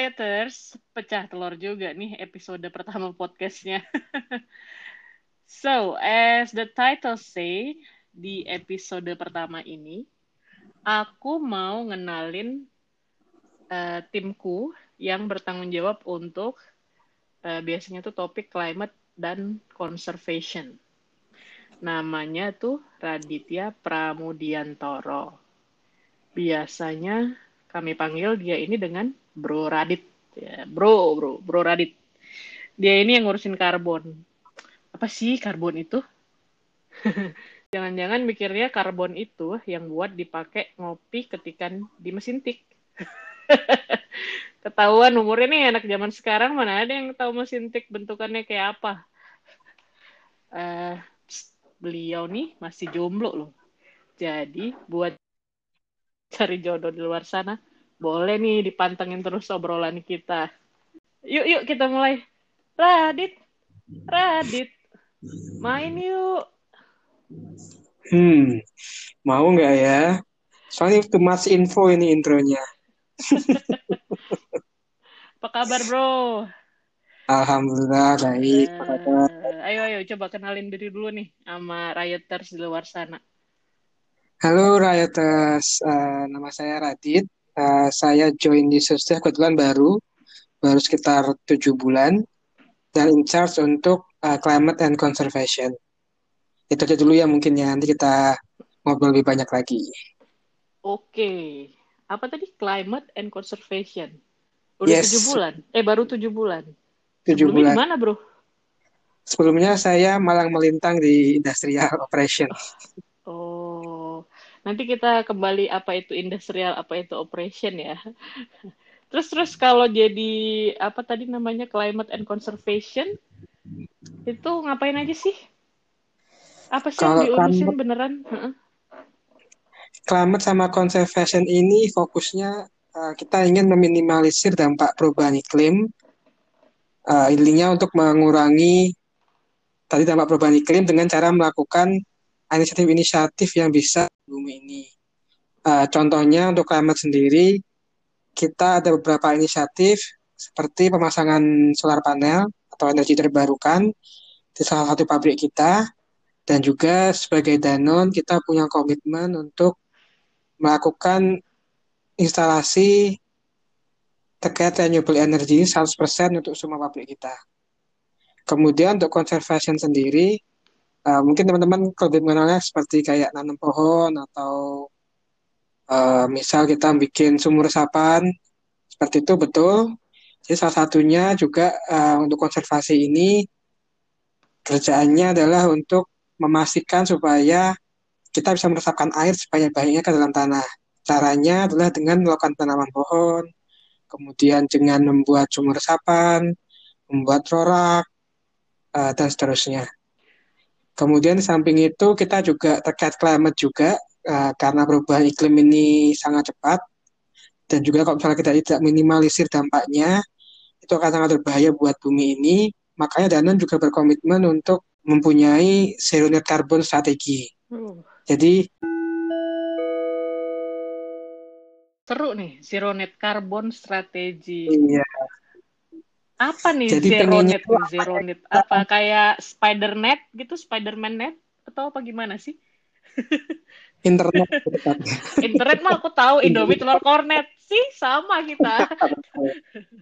Rioters, pecah telur juga nih episode pertama podcastnya. so, as the title say, di episode pertama ini, aku mau ngenalin uh, timku yang bertanggung jawab untuk uh, biasanya tuh topik climate dan conservation. Namanya tuh Raditya Pramudiantoro. Biasanya kami panggil dia ini dengan Bro Radit. Ya, bro, bro, Bro Radit. Dia ini yang ngurusin karbon. Apa sih karbon itu? Jangan-jangan mikirnya karbon itu yang buat dipakai ngopi ketikan di mesin tik. Ketahuan umurnya nih anak zaman sekarang mana ada yang tahu mesin tik bentukannya kayak apa. Uh, beliau nih masih jomblo loh. Jadi buat cari jodoh di luar sana, boleh nih dipantengin terus obrolan kita. Yuk, yuk kita mulai. Radit, Radit, main yuk. Hmm, mau nggak ya? Soalnya itu mas info ini intronya. Apa kabar bro? Alhamdulillah baik. Uh, ayo ayo coba kenalin diri dulu nih sama rioters di luar sana. Halo Rioters, uh, nama saya Radit. Uh, saya join di Susdah kebetulan baru, baru sekitar tujuh bulan, dan in charge untuk uh, climate and conservation. Itu aja dulu ya mungkin ya, nanti kita ngobrol lebih banyak lagi. Oke, apa tadi climate and conservation? Udah tujuh yes. bulan? Eh baru tujuh bulan. Tujuh bulan. Di mana bro? Sebelumnya saya malang melintang di industrial operation. Nanti kita kembali apa itu industrial, apa itu operation ya. Terus terus kalau jadi apa tadi namanya climate and conservation itu ngapain aja sih? Apa sih kalau yang diurusin climate, beneran? Climate sama conservation ini fokusnya uh, kita ingin meminimalisir dampak perubahan iklim. Uh, intinya untuk mengurangi tadi dampak perubahan iklim dengan cara melakukan inisiatif-inisiatif yang bisa bumi ini. Uh, contohnya untuk climate sendiri, kita ada beberapa inisiatif seperti pemasangan solar panel atau energi terbarukan di salah satu pabrik kita, dan juga sebagai Danon kita punya komitmen untuk melakukan instalasi terkait renewable energy 100% untuk semua pabrik kita. Kemudian untuk conservation sendiri, uh, mungkin teman-teman lebih mengenalnya seperti kayak nanam pohon atau uh, misal kita bikin sumur resapan seperti itu betul. Jadi salah satunya juga uh, untuk konservasi ini kerjaannya adalah untuk memastikan supaya kita bisa meresapkan air supaya baiknya ke dalam tanah. Caranya adalah dengan melakukan tanaman pohon, kemudian dengan membuat sumur resapan, membuat rorak, dan seterusnya. Kemudian di samping itu kita juga terkait climate juga uh, karena perubahan iklim ini sangat cepat dan juga kalau misalnya kita tidak minimalisir dampaknya itu akan sangat berbahaya buat bumi ini. Makanya Danon juga berkomitmen untuk mempunyai zero net carbon strategi. Hmm. Jadi seru nih zero net carbon strategi. Iya. Apa nih Jadi zero net zero net? Apa kayak spider net gitu, Spiderman net atau apa gimana sih? Internet. Internet mah aku tahu Indomie telur kornet sih sama kita.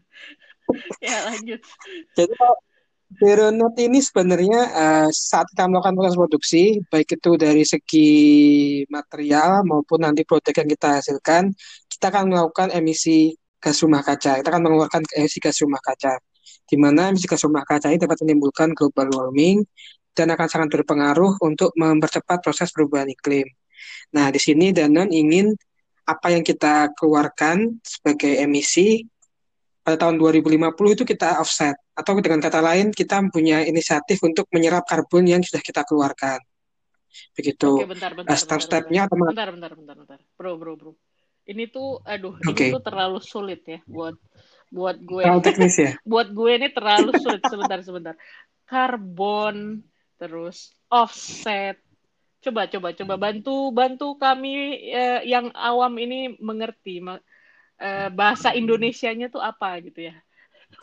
ya lanjut. Jadi Zero Net ini sebenarnya uh, saat kita melakukan proses produksi, baik itu dari segi material maupun nanti produk yang kita hasilkan, kita akan melakukan emisi gas rumah kaca. Kita akan mengeluarkan emisi gas rumah kaca di mana emisi gas rumah kaca ini dapat menimbulkan global warming dan akan sangat berpengaruh untuk mempercepat proses perubahan iklim. Nah, di sini Danon ingin apa yang kita keluarkan sebagai emisi pada tahun 2050 itu kita offset atau dengan kata lain kita punya inisiatif untuk menyerap karbon yang sudah kita keluarkan. Begitu. Oke, bentar, bentar, step-stepnya bentar, bentar, bentar, bentar, bentar. Bro, bro, bro. Ini tuh aduh, okay. ini tuh terlalu sulit ya buat buat gue terlalu teknis ya buat gue ini terlalu sulit sebentar sebentar karbon terus offset coba coba coba bantu bantu kami eh, yang awam ini mengerti uh, bahasa Indonesianya tuh apa gitu ya.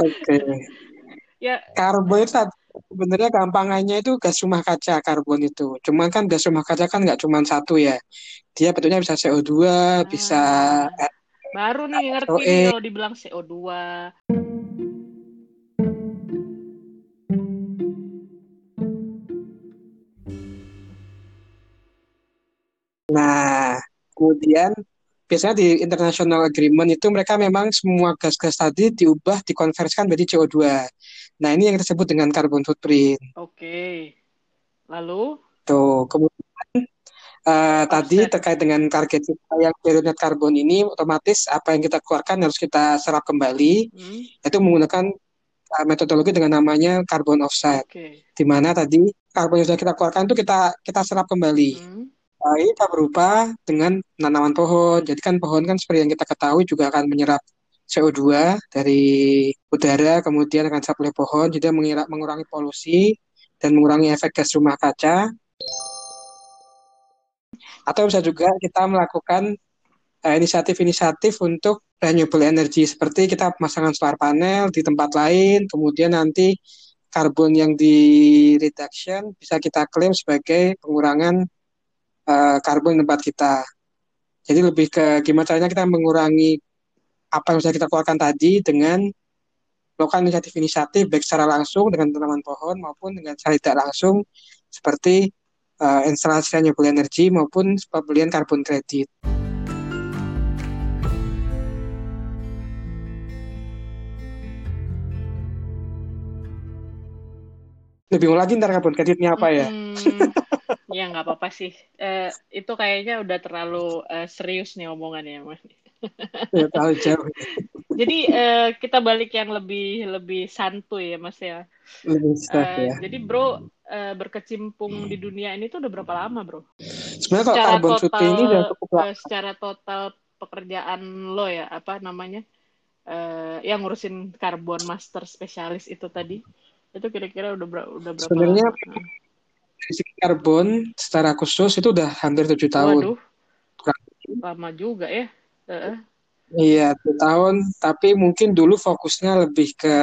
Oke. Okay. ya. Karbon itu sebenarnya gampangannya itu gas rumah kaca karbon itu. Cuman kan gas rumah kaca kan nggak cuma satu ya. Dia betulnya bisa CO2, ah, bisa baru nih ngerti nih kalau dibilang CO2. Nah, kemudian biasanya di international agreement itu mereka memang semua gas-gas tadi diubah dikonversikan menjadi CO2. Nah, ini yang disebut dengan carbon footprint. Oke. Lalu? Tuh, kemudian uh, tadi terkait dengan target kita yang zero net carbon ini otomatis apa yang kita keluarkan harus kita serap kembali. Hmm. Itu menggunakan uh, metodologi dengan namanya carbon offset. Okay. Di mana tadi karbon yang sudah kita keluarkan itu kita kita serap kembali. Hmm uh, ini tak berupa dengan penanaman pohon. Jadi kan pohon kan seperti yang kita ketahui juga akan menyerap CO2 dari udara, kemudian akan oleh pohon, jadi mengurangi polusi dan mengurangi efek gas rumah kaca. Atau bisa juga kita melakukan eh, inisiatif-inisiatif untuk renewable energy, seperti kita pemasangan solar panel di tempat lain, kemudian nanti karbon yang di reduction bisa kita klaim sebagai pengurangan uh, karbon tempat kita. Jadi lebih ke gimana caranya kita mengurangi apa yang sudah kita keluarkan tadi dengan melakukan inisiatif-inisiatif baik secara langsung dengan tanaman pohon maupun dengan secara tidak langsung seperti uh, instalasi renewable energy maupun pembelian karbon kredit. Lebih lagi ntar karbon kreditnya apa ya? Hmm, Ya nggak apa-apa sih. Uh, itu kayaknya udah terlalu uh, serius nih omongannya, Mas. Ya, terlalu jauh. Jadi uh, kita balik yang lebih lebih santuy ya, Mas ya. Uh, ya. Jadi Bro uh, berkecimpung di dunia ini tuh udah berapa lama, Bro? Sebenarnya kalau secara carbon total, ini udah cukup lama. Uh, secara total pekerjaan lo ya, apa namanya? Uh, yang ngurusin karbon master spesialis itu tadi. Itu kira-kira udah, udah berapa Sebenarnya lama? sisi karbon secara khusus itu udah hampir tujuh tahun. Waduh, lama juga ya. Uh. Iya, tujuh tahun. Tapi mungkin dulu fokusnya lebih ke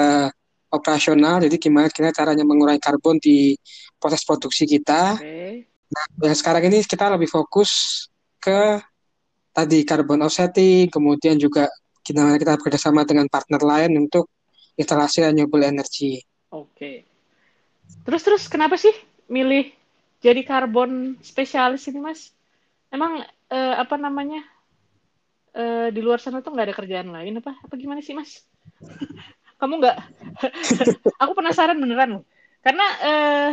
operasional. Jadi gimana kira caranya mengurangi karbon di proses produksi kita. Okay. Nah, yang sekarang ini kita lebih fokus ke tadi karbon offsetting, kemudian juga gimana kita bekerja sama dengan partner lain untuk instalasi renewable energy. Oke. Okay. Terus terus kenapa sih milih jadi karbon spesialis ini mas emang uh, apa namanya uh, di luar sana tuh nggak ada kerjaan lain apa apa gimana sih mas kamu nggak aku penasaran beneran loh karena uh,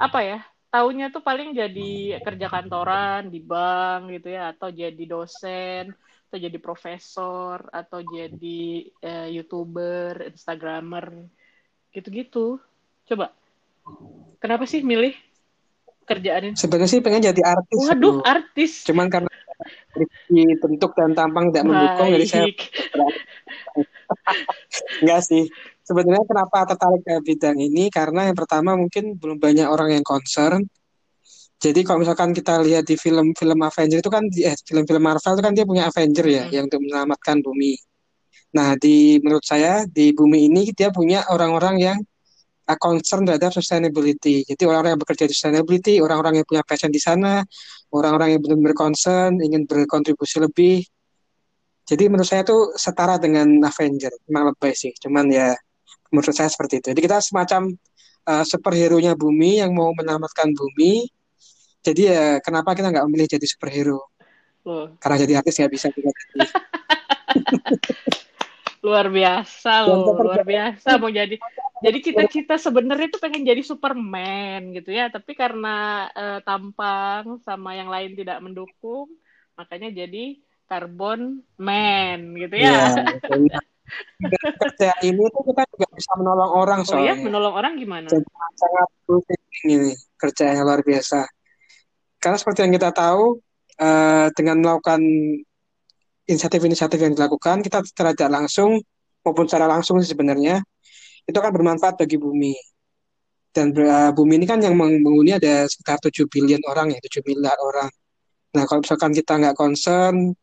apa ya tahunya tuh paling jadi kerja kantoran di bank gitu ya atau jadi dosen atau jadi profesor atau jadi uh, youtuber instagramer gitu-gitu coba Kenapa sih milih kerjaan ini? Sebenarnya sih pengen jadi artis. Waduh, dulu. artis. Cuman karena bentuk dan tampang tidak mendukung, jadi saya Enggak sih. Sebenarnya kenapa tertarik ke bidang ini? Karena yang pertama mungkin belum banyak orang yang concern. Jadi kalau misalkan kita lihat di film-film Avenger itu kan, eh, film-film Marvel itu kan dia punya Avenger ya, hmm. yang untuk menyelamatkan bumi. Nah, di menurut saya di bumi ini dia punya orang-orang yang concern terhadap sustainability. Jadi orang-orang yang bekerja di sustainability, orang-orang yang punya passion di sana, orang-orang yang benar-benar concern, ingin berkontribusi lebih. Jadi menurut saya itu setara dengan Avenger, memang lebih sih. Cuman ya menurut saya seperti itu. Jadi kita semacam uh, superhero-nya bumi yang mau menyelamatkan bumi. Jadi ya kenapa kita nggak memilih jadi superhero? Oh. Karena jadi artis nggak bisa juga. luar biasa loh, luar biasa mau jadi jadi cita-cita sebenarnya tuh pengen jadi Superman gitu ya, tapi karena uh, tampang sama yang lain tidak mendukung, makanya jadi Carbon Man gitu ya. ya kerja ini tuh kita juga bisa menolong orang soalnya. Oh ya, menolong orang gimana? Jadi, sangat penting ini kerjanya luar biasa. Karena seperti yang kita tahu, uh, dengan melakukan inisiatif-inisiatif yang dilakukan kita secara tidak langsung maupun secara langsung sebenarnya itu akan bermanfaat bagi bumi dan uh, bumi ini kan yang menghuni ada sekitar 7 billion orang ya 7 miliar orang nah kalau misalkan kita nggak concern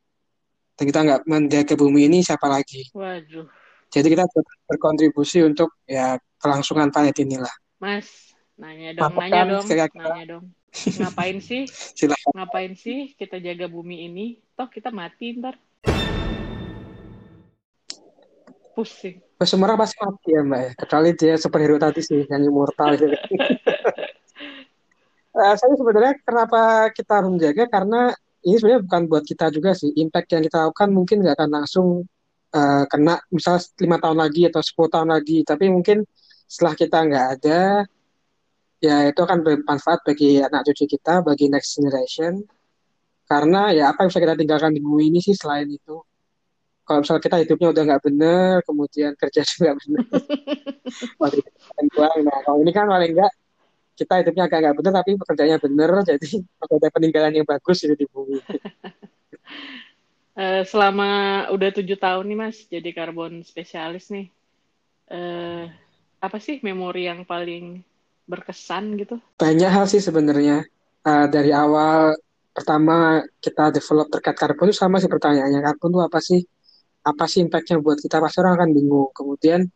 Dan kita nggak menjaga bumi ini siapa lagi? Waduh. Jadi kita berkontribusi untuk ya kelangsungan planet inilah. Mas, nanya dong, nanya dong, kira -kira. nanya dong. Ngapain sih? Silahkan. Ngapain sih kita jaga bumi ini? Toh kita mati ntar. Pusing. Semua pasti mati ya mbak ya. Kecuali dia superhero tadi sih, yang immortal. uh, saya sebenarnya kenapa kita harus menjaga karena ini sebenarnya bukan buat kita juga sih. Impact yang kita lakukan mungkin nggak akan langsung uh, kena misal lima tahun lagi atau 10 tahun lagi. Tapi mungkin setelah kita nggak ada ya itu akan bermanfaat bagi anak cucu kita bagi next generation. Karena ya apa yang bisa kita tinggalkan di bumi ini sih selain itu. Kalau misalnya kita hidupnya udah nggak bener kemudian kerja juga nggak bener. Nah kalau ini kan paling enggak kita hidupnya agak nggak bener tapi pekerjaannya bener jadi ada peninggalan yang bagus itu di bumi Uh, selama udah tujuh tahun nih mas jadi karbon spesialis nih, uh, apa sih memori yang paling berkesan gitu? Banyak hal sih sebenarnya. Uh, dari awal pertama kita develop terkait karbon itu sama sih pertanyaannya karbon itu apa sih? Apa sih impactnya buat kita? Pasti orang akan bingung. Kemudian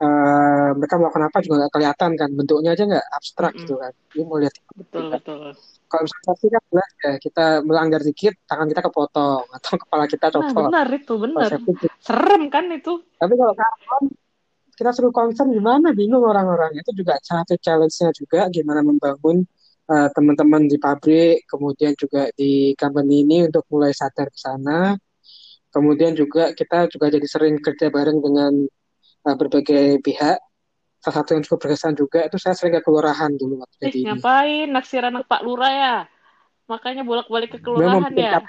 uh, mereka melakukan apa juga nggak kelihatan kan bentuknya aja nggak abstrak mm gitu kan. Ini mau lihat. Betul betul kalau misalnya sih kan jelas ya kita melanggar dikit tangan kita kepotong atau kepala kita nah, copot. Nah, benar itu benar. Serem kan itu. Tapi kalau karbon kita suruh concern gimana bingung orang-orang itu juga satu challenge-nya juga gimana membangun uh, teman-teman di pabrik kemudian juga di company ini untuk mulai sadar ke sana kemudian juga kita juga jadi sering kerja bareng dengan uh, berbagai pihak. Salah satu yang cukup berkesan juga itu saya sering ke kelurahan dulu waktu jadi eh, ngapain? Naksir anak Pak Lurah ya? Makanya bolak-balik ke kelurahan ya?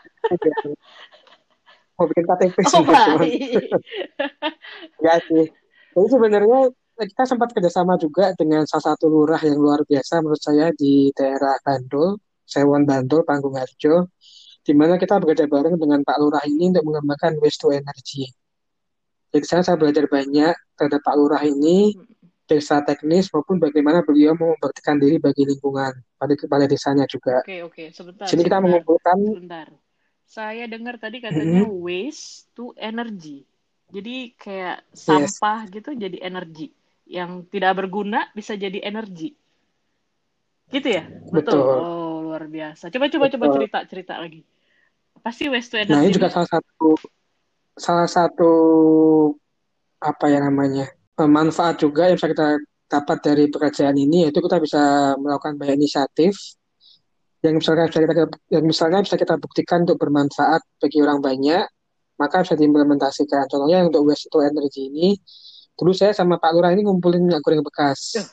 mau bikin KTP sih oh, ya sih. Jadi sebenarnya kita sempat kerjasama juga dengan salah satu lurah yang luar biasa menurut saya di daerah Bandul Sewon Bandul Panggung Harjo di mana kita bekerja bareng dengan Pak Lurah ini untuk mengembangkan waste to energy. Jadi saya, saya belajar banyak terhadap Pak Lurah ini, hmm desa teknis maupun bagaimana beliau membuktikan diri bagi lingkungan pada kepala desanya juga. Oke oke sebentar. Sini kita mengumpulkan. Sebentar. Saya dengar tadi katanya mm-hmm. waste to energy. Jadi kayak sampah yes. gitu jadi energi yang tidak berguna bisa jadi energi. Gitu ya? Betul. Betul. Oh luar biasa. Coba coba Betul. coba cerita cerita lagi. Pasti waste to energy. Nah ini juga salah satu salah satu apa ya namanya manfaat juga yang bisa kita dapat dari pekerjaan ini yaitu kita bisa melakukan banyak inisiatif yang misalnya bisa kita yang misalnya bisa kita buktikan untuk bermanfaat bagi orang banyak maka bisa diimplementasikan. Contohnya untuk waste to energy ini dulu saya sama Pak Lurah ini ngumpulin minyak goreng bekas uh.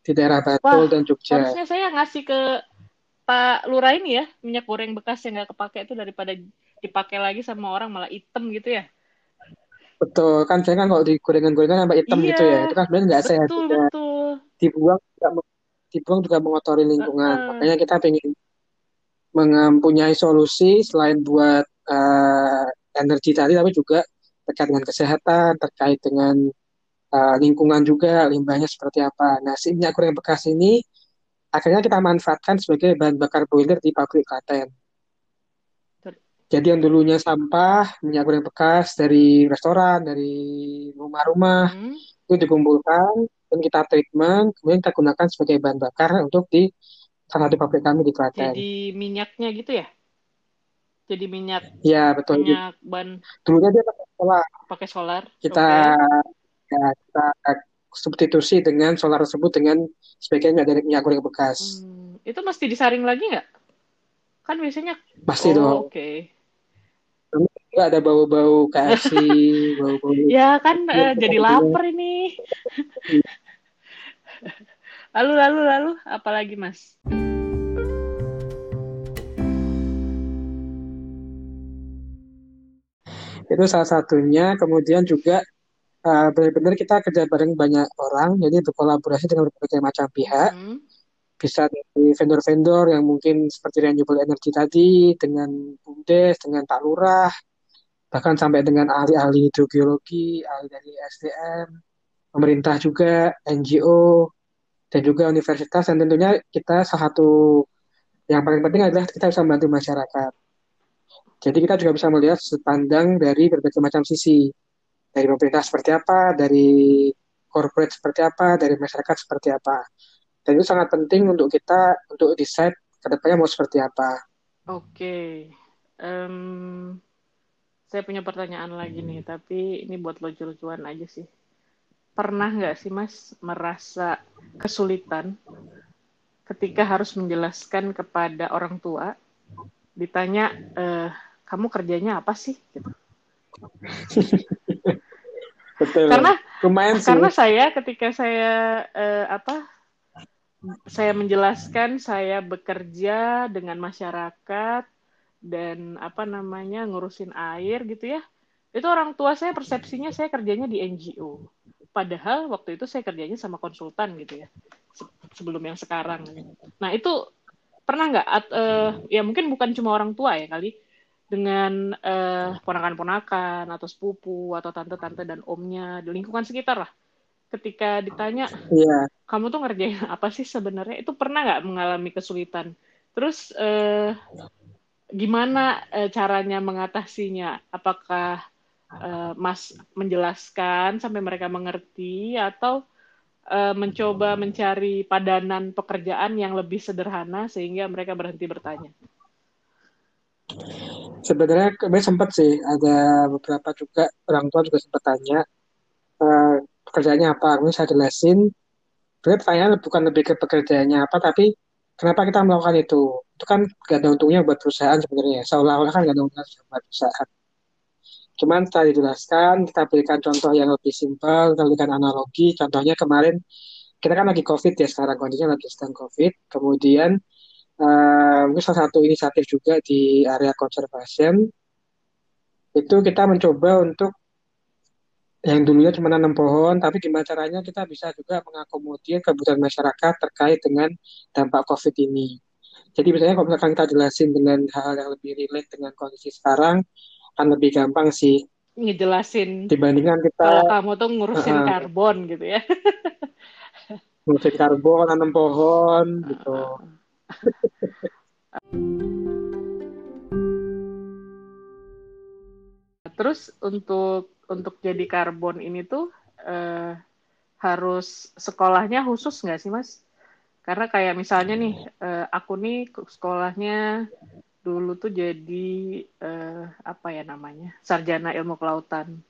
di daerah Batul Wah, dan Jogja. harusnya saya ngasih ke Pak Lurah ini ya minyak goreng bekas yang nggak kepake itu daripada dipakai lagi sama orang malah item gitu ya Betul, kan saya kan kalau di gorengan-gorengan sampai hitam iya, gitu ya, itu kan sebenarnya nggak sehat juga. Betul. Dibuang juga, dibuang juga mengotori lingkungan. Uh -uh. Makanya kita ingin mempunyai solusi selain buat uh, energi tadi, tapi juga terkait dengan kesehatan, terkait dengan uh, lingkungan juga, limbahnya seperti apa. Nah, si minyak goreng bekas ini akhirnya kita manfaatkan sebagai bahan bakar boiler di pabrik Klaten. Jadi yang dulunya sampah, minyak goreng bekas dari restoran, dari rumah-rumah, hmm. itu dikumpulkan, dan kita treatment, kemudian kita gunakan sebagai bahan bakar untuk di salah satu pabrik kami di Klaten. Jadi minyaknya gitu ya? Jadi minyak. Ya betul. Minyak ban. Dulunya dia pakai solar. Pakai solar. Kita okay. ya kita substitusi dengan solar tersebut dengan sebagian dari minyak goreng bekas. Hmm. Itu mesti disaring lagi nggak? Kan biasanya. Pasti oh, dong. Oke. Okay nggak ada bau-bau kasih bau-bau ya kan uh, jadi lapar ini. Lalu lalu lalu apalagi mas? Itu salah satunya kemudian juga uh, benar-benar kita kerja bareng banyak orang jadi berkolaborasi dengan berbagai macam pihak. Hmm. Bisa dari vendor-vendor yang mungkin seperti renewable energy tadi dengan BUMDes dengan Pak Lurah bahkan sampai dengan ahli-ahli hidrogeologi, ahli dari SDM, pemerintah juga, NGO, dan juga universitas, dan tentunya kita salah satu yang paling penting adalah kita bisa membantu masyarakat. Jadi kita juga bisa melihat sudut dari berbagai macam sisi. Dari pemerintah seperti apa, dari corporate seperti apa, dari masyarakat seperti apa. Dan itu sangat penting untuk kita untuk decide ke depannya mau seperti apa. Oke, um, saya punya pertanyaan lagi nih, tapi ini buat lucu-lucuan aja sih. Pernah nggak sih Mas merasa kesulitan ketika harus menjelaskan kepada orang tua, ditanya, eh, kamu kerjanya apa sih? Gitu. Betul. Karena Lumayan sih. karena saya ketika saya eh, apa saya menjelaskan saya bekerja dengan masyarakat dan apa namanya ngurusin air gitu ya. Itu orang tua saya persepsinya saya kerjanya di NGO. Padahal waktu itu saya kerjanya sama konsultan gitu ya. Sebelum yang sekarang. Nah, itu pernah nggak uh, ya mungkin bukan cuma orang tua ya kali dengan uh, ponakan-ponakan atau sepupu atau tante-tante dan omnya di lingkungan sekitar lah ketika ditanya yeah. kamu tuh ngerjain apa sih sebenarnya? Itu pernah nggak mengalami kesulitan? Terus uh, gimana uh, caranya mengatasinya? Apakah uh, Mas menjelaskan sampai mereka mengerti? Atau uh, mencoba mencari padanan pekerjaan yang lebih sederhana sehingga mereka berhenti bertanya? Sebenarnya kami sempat sih ada beberapa juga orang tua juga sempat tanya uh, pekerjaannya apa. Ini saya jelasin. Sebenarnya pertanyaan bukan lebih ke pekerjaannya apa, tapi kenapa kita melakukan itu? Itu kan gak ada untungnya buat perusahaan sebenarnya. Seolah-olah kan gak ada untungnya buat perusahaan. Cuman setelah dijelaskan, kita berikan contoh yang lebih simpel, kita berikan analogi. Contohnya kemarin, kita kan lagi COVID ya sekarang, kondisinya lagi sedang COVID. Kemudian uh, mungkin salah satu inisiatif juga di area conservation itu kita mencoba untuk yang dulunya cuma nanam pohon, tapi gimana caranya kita bisa juga mengakomodir kebutuhan masyarakat terkait dengan dampak COVID ini. Jadi misalnya kalau misalkan kita jelasin dengan hal yang lebih relate dengan kondisi sekarang, kan lebih gampang sih. Ngejelasin. Dibandingkan kita. Kalau kamu tuh ngurusin uh, karbon gitu ya. ngurusin karbon, nanam pohon, gitu. Terus untuk untuk jadi karbon ini tuh eh, harus sekolahnya khusus nggak sih mas? Karena kayak misalnya nih eh, aku nih sekolahnya dulu tuh jadi eh, apa ya namanya sarjana ilmu kelautan.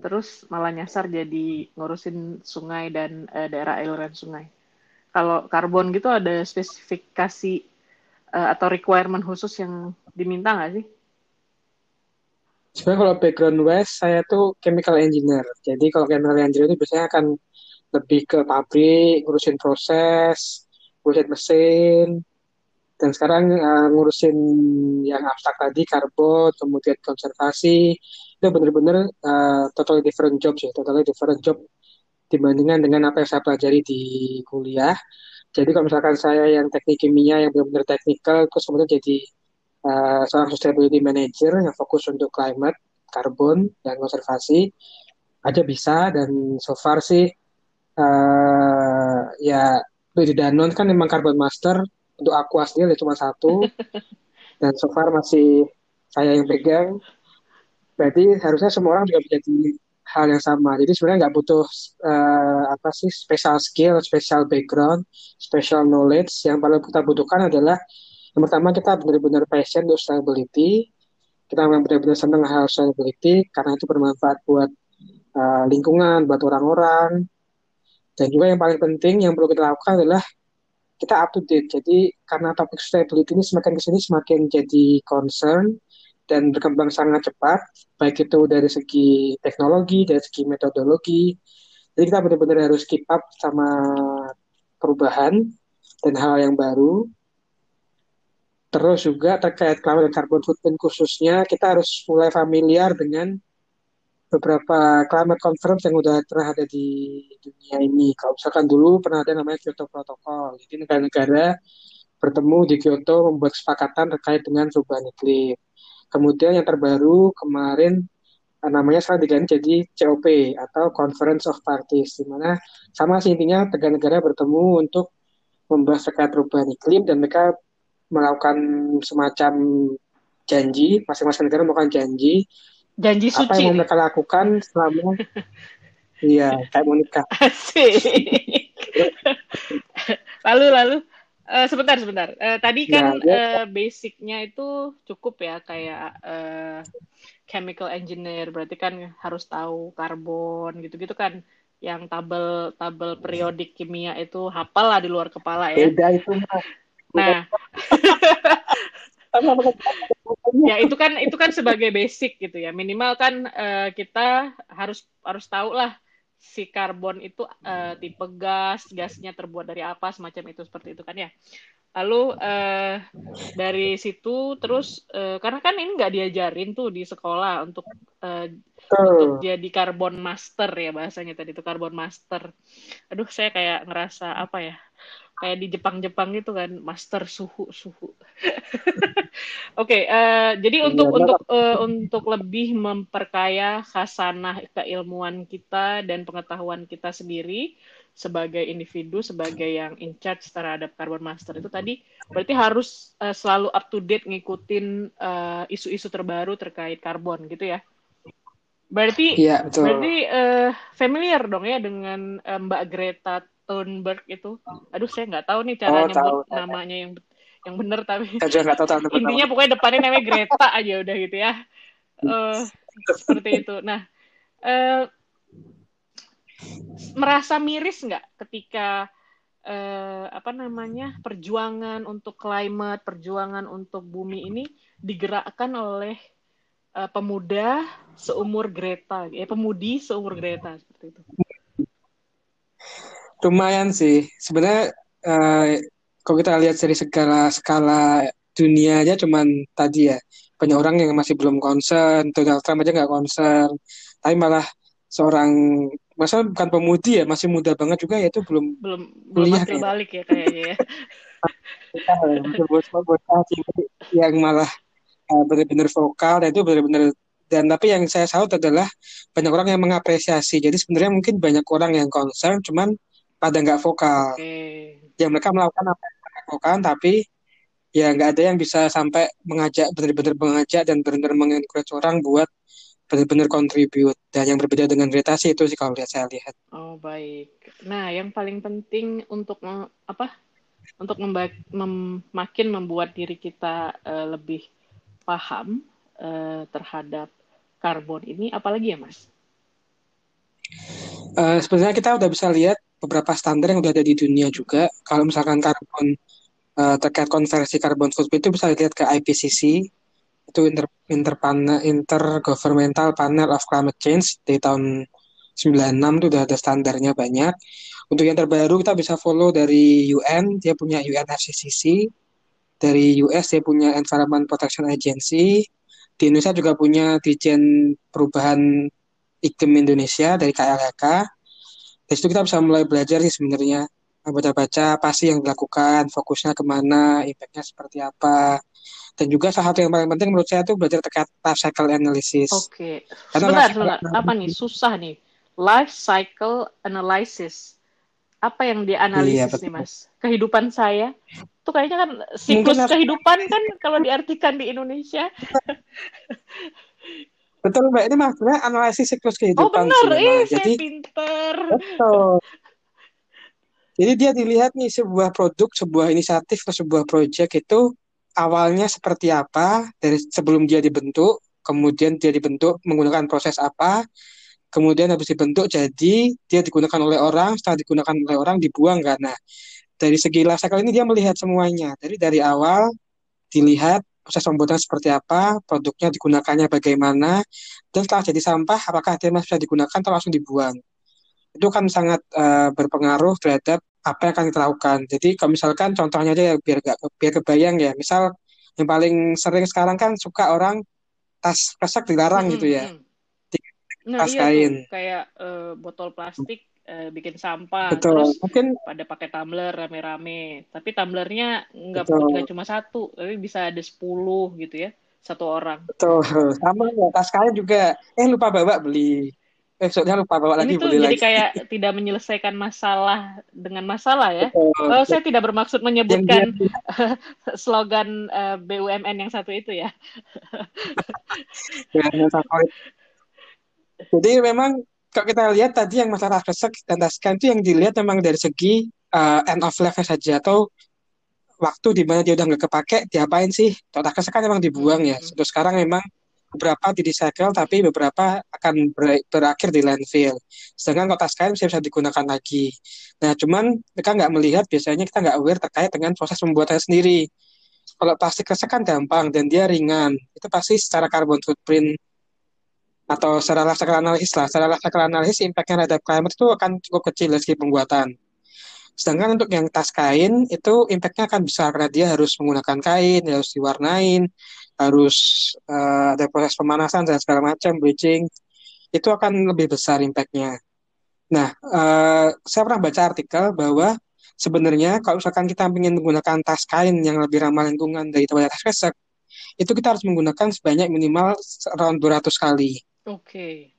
Terus malah nyasar jadi ngurusin sungai dan eh, daerah aliran sungai kalau karbon gitu ada spesifikasi uh, atau requirement khusus yang diminta nggak sih? Sebenarnya kalau background West saya tuh chemical engineer. Jadi kalau chemical engineer itu biasanya akan lebih ke pabrik, ngurusin proses, ngurusin mesin, dan sekarang uh, ngurusin yang abstrak tadi, karbon, kemudian konservasi, itu benar-benar uh, totally different job sih, totally different job dibandingkan dengan apa yang saya pelajari di kuliah. Jadi kalau misalkan saya yang teknik kimia yang benar-benar teknikal, terus kemudian jadi uh, seorang sustainability manager yang fokus untuk climate, karbon, dan konservasi, aja bisa. Dan so far sih, uh, ya di Danon kan memang carbon master, untuk aku asli cuma satu, dan so far masih saya yang pegang. Berarti harusnya semua orang juga menjadi hal yang sama. Jadi sebenarnya nggak butuh uh, apa sih special skill, special background, special knowledge. Yang paling kita butuhkan adalah yang pertama kita benar-benar passion untuk sustainability. Kita memang benar-benar senang hal sustainability karena itu bermanfaat buat uh, lingkungan, buat orang-orang. Dan juga yang paling penting yang perlu kita lakukan adalah kita up to date. Jadi karena topik sustainability ini semakin ke sini semakin jadi concern dan berkembang sangat cepat, baik itu dari segi teknologi, dari segi metodologi. Jadi kita benar-benar harus keep up sama perubahan dan hal yang baru. Terus juga terkait climate dan carbon footprint khususnya, kita harus mulai familiar dengan beberapa climate conference yang udah pernah ada di dunia ini. Kalau misalkan dulu pernah ada namanya Kyoto Protocol. Jadi negara-negara bertemu di Kyoto membuat kesepakatan terkait dengan perubahan iklim. Kemudian yang terbaru kemarin eh, namanya sekarang diganti jadi COP atau Conference of Parties, di mana sama sih intinya negara-negara bertemu untuk membahas terkait perubahan iklim dan mereka melakukan semacam janji, masing-masing negara melakukan janji. Janji Apa suci. yang mau mereka lakukan selama Iya, kayak mau nikah. Lalu lalu eh, sebentar sebentar. Eh, tadi kan Nah, dia- eh, basicnya itu cukup ya kayak eh, chemical engineer berarti kan harus tahu karbon gitu-gitu kan. Yang tabel tabel periodik kimia itu hafal lah di luar kepala ya. Beda itu mah. Nah, ya itu kan itu kan sebagai basic gitu ya. Minimal kan eh, kita harus harus tahu lah si karbon itu eh, tipe gas, gasnya terbuat dari apa, semacam itu seperti itu kan ya. Lalu eh, dari situ terus eh, karena kan ini nggak diajarin tuh di sekolah untuk eh, untuk jadi karbon master ya bahasanya tadi itu karbon master. Aduh saya kayak ngerasa apa ya? Kayak di Jepang-Jepang gitu kan, master suhu suhu. Oke, eh, jadi untuk Iya, untuk eh, untuk lebih memperkaya khasanah keilmuan kita dan pengetahuan kita sendiri sebagai individu, sebagai yang in charge terhadap carbon master itu tadi berarti harus eh, selalu up to date ngikutin isu-isu terbaru terkait karbon gitu ya. Berarti Iya, betul. berarti eh, familiar dong ya dengan eh, Mbak Greta Thunberg itu. Aduh, saya nggak tahu nih cara Oh, nyebut tahu. namanya yang yang benar tapi Saya juga nggak tahu tahun depan. intinya pokoknya depannya namanya Greta aja udah gitu ya Eh, seperti itu nah eh, merasa miris nggak ketika eh, apa namanya perjuangan untuk climate perjuangan untuk bumi ini digerakkan oleh eh, pemuda seumur Greta ya pemudi seumur Greta seperti itu Lumayan sih. Sebenarnya eh, kalau kita lihat dari segala skala dunia aja cuman tadi ya banyak orang yang masih belum concern, Donald Trump aja nggak concern, tapi malah seorang masa bukan pemudi ya masih muda banget juga yaitu belum belum belum Kuliah hasil kayaknya. balik ya kayaknya ya yang malah eh, benar-benar vokal dan itu benar-benar dan tapi yang saya salut adalah banyak orang yang mengapresiasi jadi sebenarnya mungkin banyak orang yang concern cuman pada nggak vokal oke ya mereka melakukan apa yang mereka lakukan tapi ya nggak ada yang bisa sampai mengajak benar-benar mengajak dan benar-benar mengencourage orang buat benar-benar contribute dan yang berbeda dengan Greta sih itu sih kalau lihat saya lihat Oh baik. Nah, yang paling penting untuk apa? Untuk memba- mem- makin membuat diri kita eh, lebih paham eh, terhadap karbon ini, apalagi ya, Mas? Eh, sebenarnya kita udah bisa lihat beberapa standar yang udah ada di dunia juga. Kalau misalkan karbon eh, terkait konversi karbon footprint itu bisa lihat ke IPCC itu inter, interpana- intergovernmental panel of climate change dari tahun 96 itu udah ada standarnya banyak. Untuk yang terbaru kita bisa follow dari UN dia punya UNFCCC dari US dia punya Environment Protection Agency. Di Indonesia juga punya Dirjen Perubahan Iklim Indonesia dari KLHK dari situ kita bisa mulai belajar sih sebenarnya baca-baca apa sih yang dilakukan fokusnya ke mana impactnya seperti apa dan juga salah satu yang paling penting menurut saya itu belajar terkait life cycle analysis Oke. Karena Sebentar, sebentar. Apa nih? Susah nih. Life cycle analysis. Apa yang Iya, dianalisis betul. nih, Mas? Kehidupan saya. Itu kayaknya kan siklus kehidupan kan kalau diartikan di Indonesia. betul mbak. Ini maksudnya analisis siklus Oh, kehidupan benar. sih Eh, saya jadi pinter. betul. Jadi dia dilihat nih sebuah produk sebuah inisiatif atau sebuah proyek itu awalnya seperti apa dari sebelum dia dibentuk kemudian dia dibentuk menggunakan proses apa kemudian habis dibentuk jadi dia digunakan oleh orang setelah digunakan oleh orang dibuang karena dari segi life cycle ini dia melihat semuanya. Jadi dari awal dilihat proses pembuatan seperti apa produknya digunakannya bagaimana dan setelah jadi sampah apakah dia masih bisa digunakan atau langsung dibuang? Itu kan sangat eh, berpengaruh terhadap apa yang akan kita lakukan jadi kalau misalkan contohnya aja ya biar gak biar kebayang ya. Misal yang paling sering sekarang kan suka orang tas kresek dilarang gitu ya. Mm-mm. Nah, tas iya kain. tuh kayak eh, botol plastik eh, bikin sampah, betul terus mungkin pada pakai tumbler rame-rame. Tapi tumblernya nggak Betul. nggak cuma satu, tapi bisa ada 10 gitu ya, satu orang. betul sama ya tas kain juga eh lupa bawa beli episode lupa bawa lagi ini tuh jadi lagi. kayak tidak menyelesaikan masalah dengan masalah ya. Betul. Oh, saya tidak bermaksud menyebutkan dia slogan eh, BUMN yang satu itu ya. Jadi memang kalau kita lihat tadi yang masalah resek dan taskan itu yang dilihat memang dari segi uh, end of life saja atau waktu di mana dia udah nggak kepake diapain sih? Kalau taskan kan memang dibuang ya. Hmm. Terus sekarang memang beberapa di recycle tapi beberapa akan ber- berakhir di landfill. Sedangkan kalau taskan bisa bisa digunakan lagi. Nah, cuman mereka nggak melihat biasanya kita nggak aware terkait dengan proses pembuatannya sendiri. Kalau plastik resek kan gampang dan dia ringan. Itu pasti secara carbon footprint atau secara life cycle analysis lah. Secara life cycle analysis impact-nya terhadap climate itu akan cukup kecil dari segi pembuatan. Sedangkan untuk yang tas kain itu impact-nya akan besar karena dia harus menggunakan kain, harus diwarnain, harus eh, ada proses pemanasan dan segala macam, bleaching. Itu akan lebih besar impact-nya. Nah, eh, saya pernah baca artikel bahwa sebenarnya kalau misalkan kita ingin menggunakan tas kain yang lebih ramah lingkungan daripada tas kresek, itu kita harus menggunakan sebanyak minimal around 200 kali. Oke.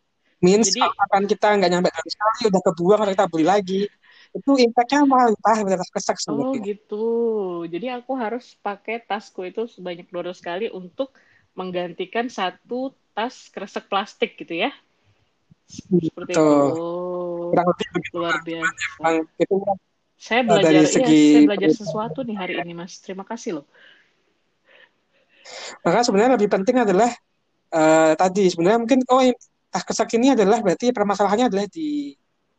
Means Jadi misalkan kita nggak nyampe 200 kali, udah kebuang kita beli lagi, itu impact-nya malah parah daripada tas kresek oh sebenarnya. gitu. Jadi aku harus pakai tasku itu sebanyak 200 kali untuk menggantikan satu tas kresek plastik gitu ya. Seperti itu. Betul. Oh, Kurang lebih begitu. luar biasa. Itu Saya eh, belajar, dari iya, segi saya belajar sesuatu nih hari ini, Mas. Terima kasih loh. maka sebenarnya lebih penting adalah eh, tadi sebenarnya mungkin oh kresek ini adalah berarti permasalahannya adalah di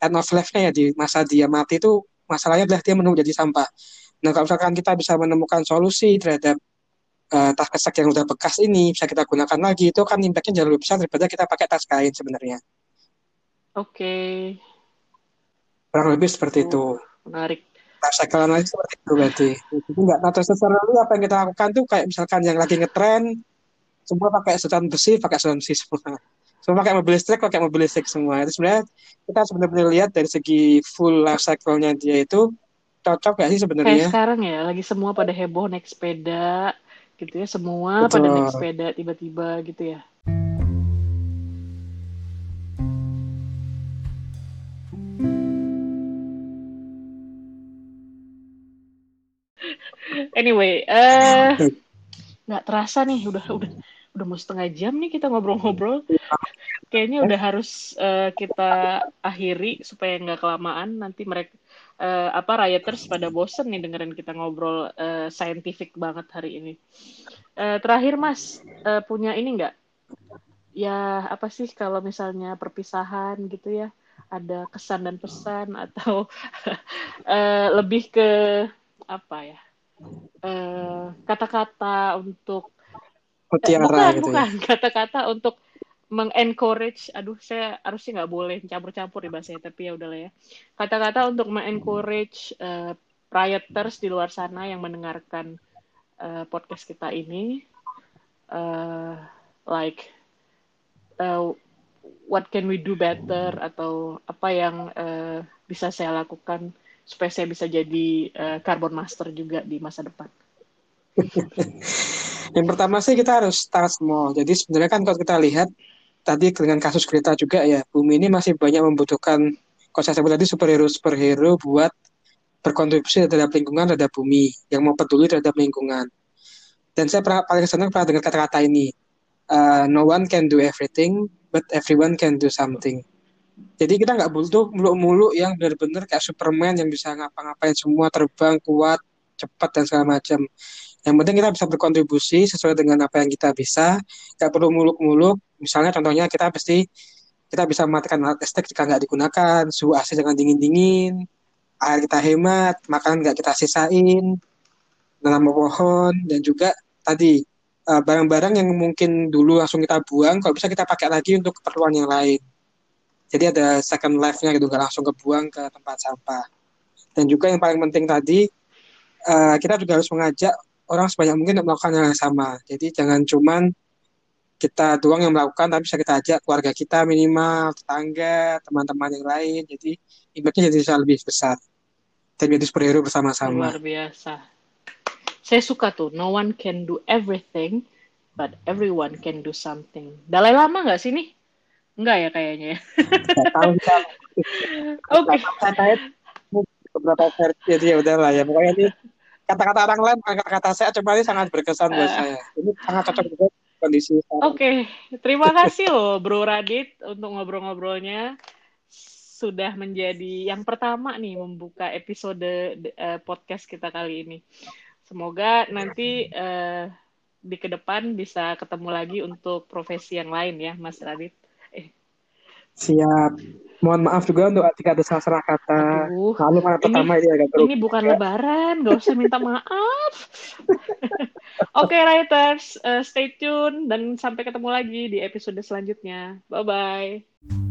end of life-nya ya di masa dia mati itu masalahnya adalah dia menumpuk jadi sampah. Nah kalau misalkan kita bisa menemukan solusi terhadap eh, tas kresek yang udah bekas ini bisa kita gunakan lagi itu kan impact-nya jauh lebih besar daripada kita pakai tas kain sebenarnya. Oke, Kurang lebih seperti tuh itu. menarik. Life cycle analysis seperti itu berarti. Jadi nggak necessarily apa yang kita lakukan tuh kayak misalkan yang lagi ngetren semua pakai sedotan besi, pakai sedotan besi semua. Semua pakai mobil listrik, pakai mobil listrik semua. Itu sebenarnya kita sebenarnya lihat dari segi full life cycle-nya dia itu cocok gak sih Kayak sebenarnya? sekarang ya, lagi semua pada heboh naik sepeda, gitu ya. Semua pada naik Betul. sepeda tiba-tiba gitu ya. Anyway, eh nggak terasa nih, udah udah udah mau setengah jam nih kita ngobrol-ngobrol. Kayaknya udah harus eh, kita akhiri supaya nggak kelamaan. Nanti mereka eh, apa rioters pada bosen nih dengerin kita ngobrol eh, scientific banget hari ini. Eh, terakhir Mas, eh, punya ini nggak? Ya apa sih kalau misalnya perpisahan gitu ya? Ada kesan dan pesan atau eh, lebih ke apa ya? kata-kata untuk eh, Mutiara bukan gitu ya. bukan kata-kata untuk mengencourage aduh saya harusnya nggak boleh campur-campur di bahasanya tapi ya udahlah ya kata-kata untuk mengencourage eh, rioters di luar sana yang mendengarkan eh, podcast kita ini eh, like eh, what can we do better atau apa yang eh, bisa saya lakukan supaya saya bisa jadi eh, carbon master juga di masa depan. Yang pertama sih kita harus start small. Jadi sebenarnya kan kalau kita lihat tadi dengan kasus Greta juga ya, bumi ini masih banyak membutuhkan kalau saya sebut tadi superhero superhero buat berkontribusi terhadap lingkungan terhadap bumi yang mau peduli terhadap lingkungan. Dan saya pernah paling senang pernah dengar kata-kata ini, uh, no one can do everything, but everyone can do something. Jadi kita nggak butuh muluk-muluk yang benar-benar kayak Superman yang bisa ngapa-ngapain semua terbang kuat, cepat dan segala macam. Yang penting kita bisa berkontribusi sesuai dengan apa yang kita bisa. Nggak perlu muluk-muluk. Misalnya contohnya kita pasti kita bisa mematikan alat listrik jika nggak digunakan, suhu AC jangan dingin-dingin, air kita hemat, makanan nggak kita sisain, nanam pohon, dan juga tadi eh, barang-barang yang mungkin dulu langsung kita buang, kalau bisa kita pakai lagi untuk keperluan yang lain. Jadi ada second life-nya gitu, nggak langsung kebuang ke tempat sampah. Dan juga yang paling penting tadi, eh, kita juga harus mengajak orang sebanyak mungkin untuk melakukan hal yang sama. Jadi jangan cuman kita doang yang melakukan, tapi bisa kita ajak keluarga kita minimal, tetangga, teman-teman yang lain. Jadi impact-nya jadi bisa lebih besar. Dan jadi superhero bersama-sama. Luar biasa. Saya suka tuh, no one can do everything, but everyone can do something. Dalai Lama nggak sih nih? Enggak ya kayaknya ya. Tahu Oke. saya beberapa versi jadi ya udahlah ya pokoknya ini kata-kata orang lain angkat kata saya cuma ini sangat berkesan buat Ah. saya ini sangat cocok juga kondisi. Oke, terima kasih loh Bro Radit untuk ngobrol-ngobrolnya. Sudah menjadi yang pertama nih membuka episode eh, podcast kita kali ini. Semoga nanti eh, di ke depan bisa ketemu lagi untuk profesi yang lain ya, Mas Radit. siap mohon maaf juga untuk jika ada salah-salah kata Aduh, lalu mana pertama ini agak ini bukan lebaran, gak usah minta maaf. Oke, writers, eh, stay tune dan sampai ketemu lagi di episode selanjutnya. Bye-bye.